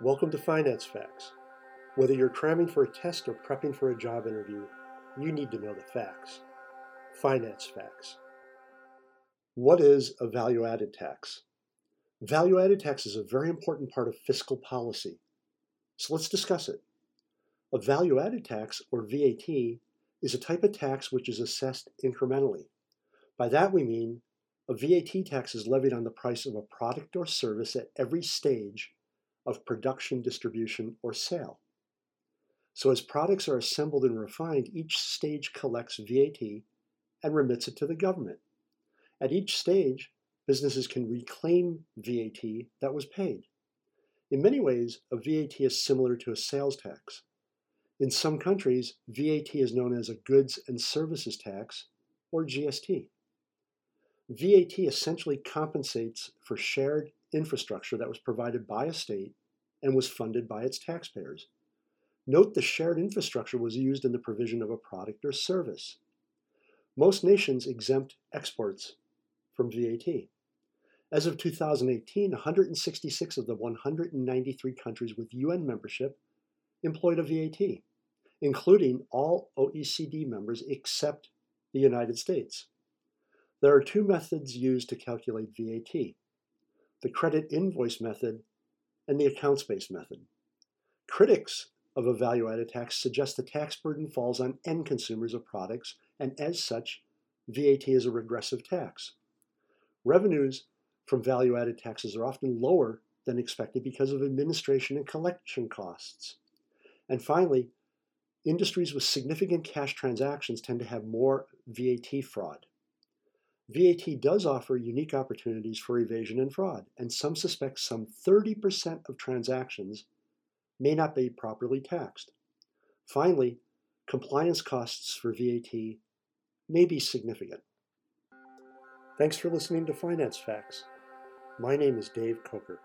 Welcome to Finance Facts. Whether you're cramming for a test or prepping for a job interview, you need to know the facts. Finance Facts. What is a value added tax? Value added tax is a very important part of fiscal policy. So let's discuss it. A value added tax, or VAT, is a type of tax which is assessed incrementally. By that we mean a VAT tax is levied on the price of a product or service at every stage of production, distribution, or sale. So as products are assembled and refined, each stage collects VAT and remits it to the government. At each stage, businesses can reclaim VAT that was paid. In many ways, a VAT is similar to a sales tax. In some countries, VAT is known as a goods and services tax, or GST. VAT essentially compensates for shared infrastructure that was provided by a state and was funded by its taxpayers. Note the shared infrastructure was used in the provision of a product or service. Most nations exempt exports from VAT. As of 2018, 166 of the 193 countries with UN membership employed a VAT, including all OECD members except the United States. There are two methods used to calculate VAT the credit invoice method and the accounts-based method. Critics of a value-added tax suggest the tax burden falls on end consumers of products, and as such, VAT is a regressive tax. Revenues from value-added taxes are often lower than expected because of administration and collection costs. And finally, industries with significant cash transactions tend to have more VAT fraud. VAT does offer unique opportunities for evasion and fraud, and some suspect some 30% of transactions may not be properly taxed. Finally, compliance costs for VAT may be significant. Thanks for listening to Finance Facts. My name is Dave Coker.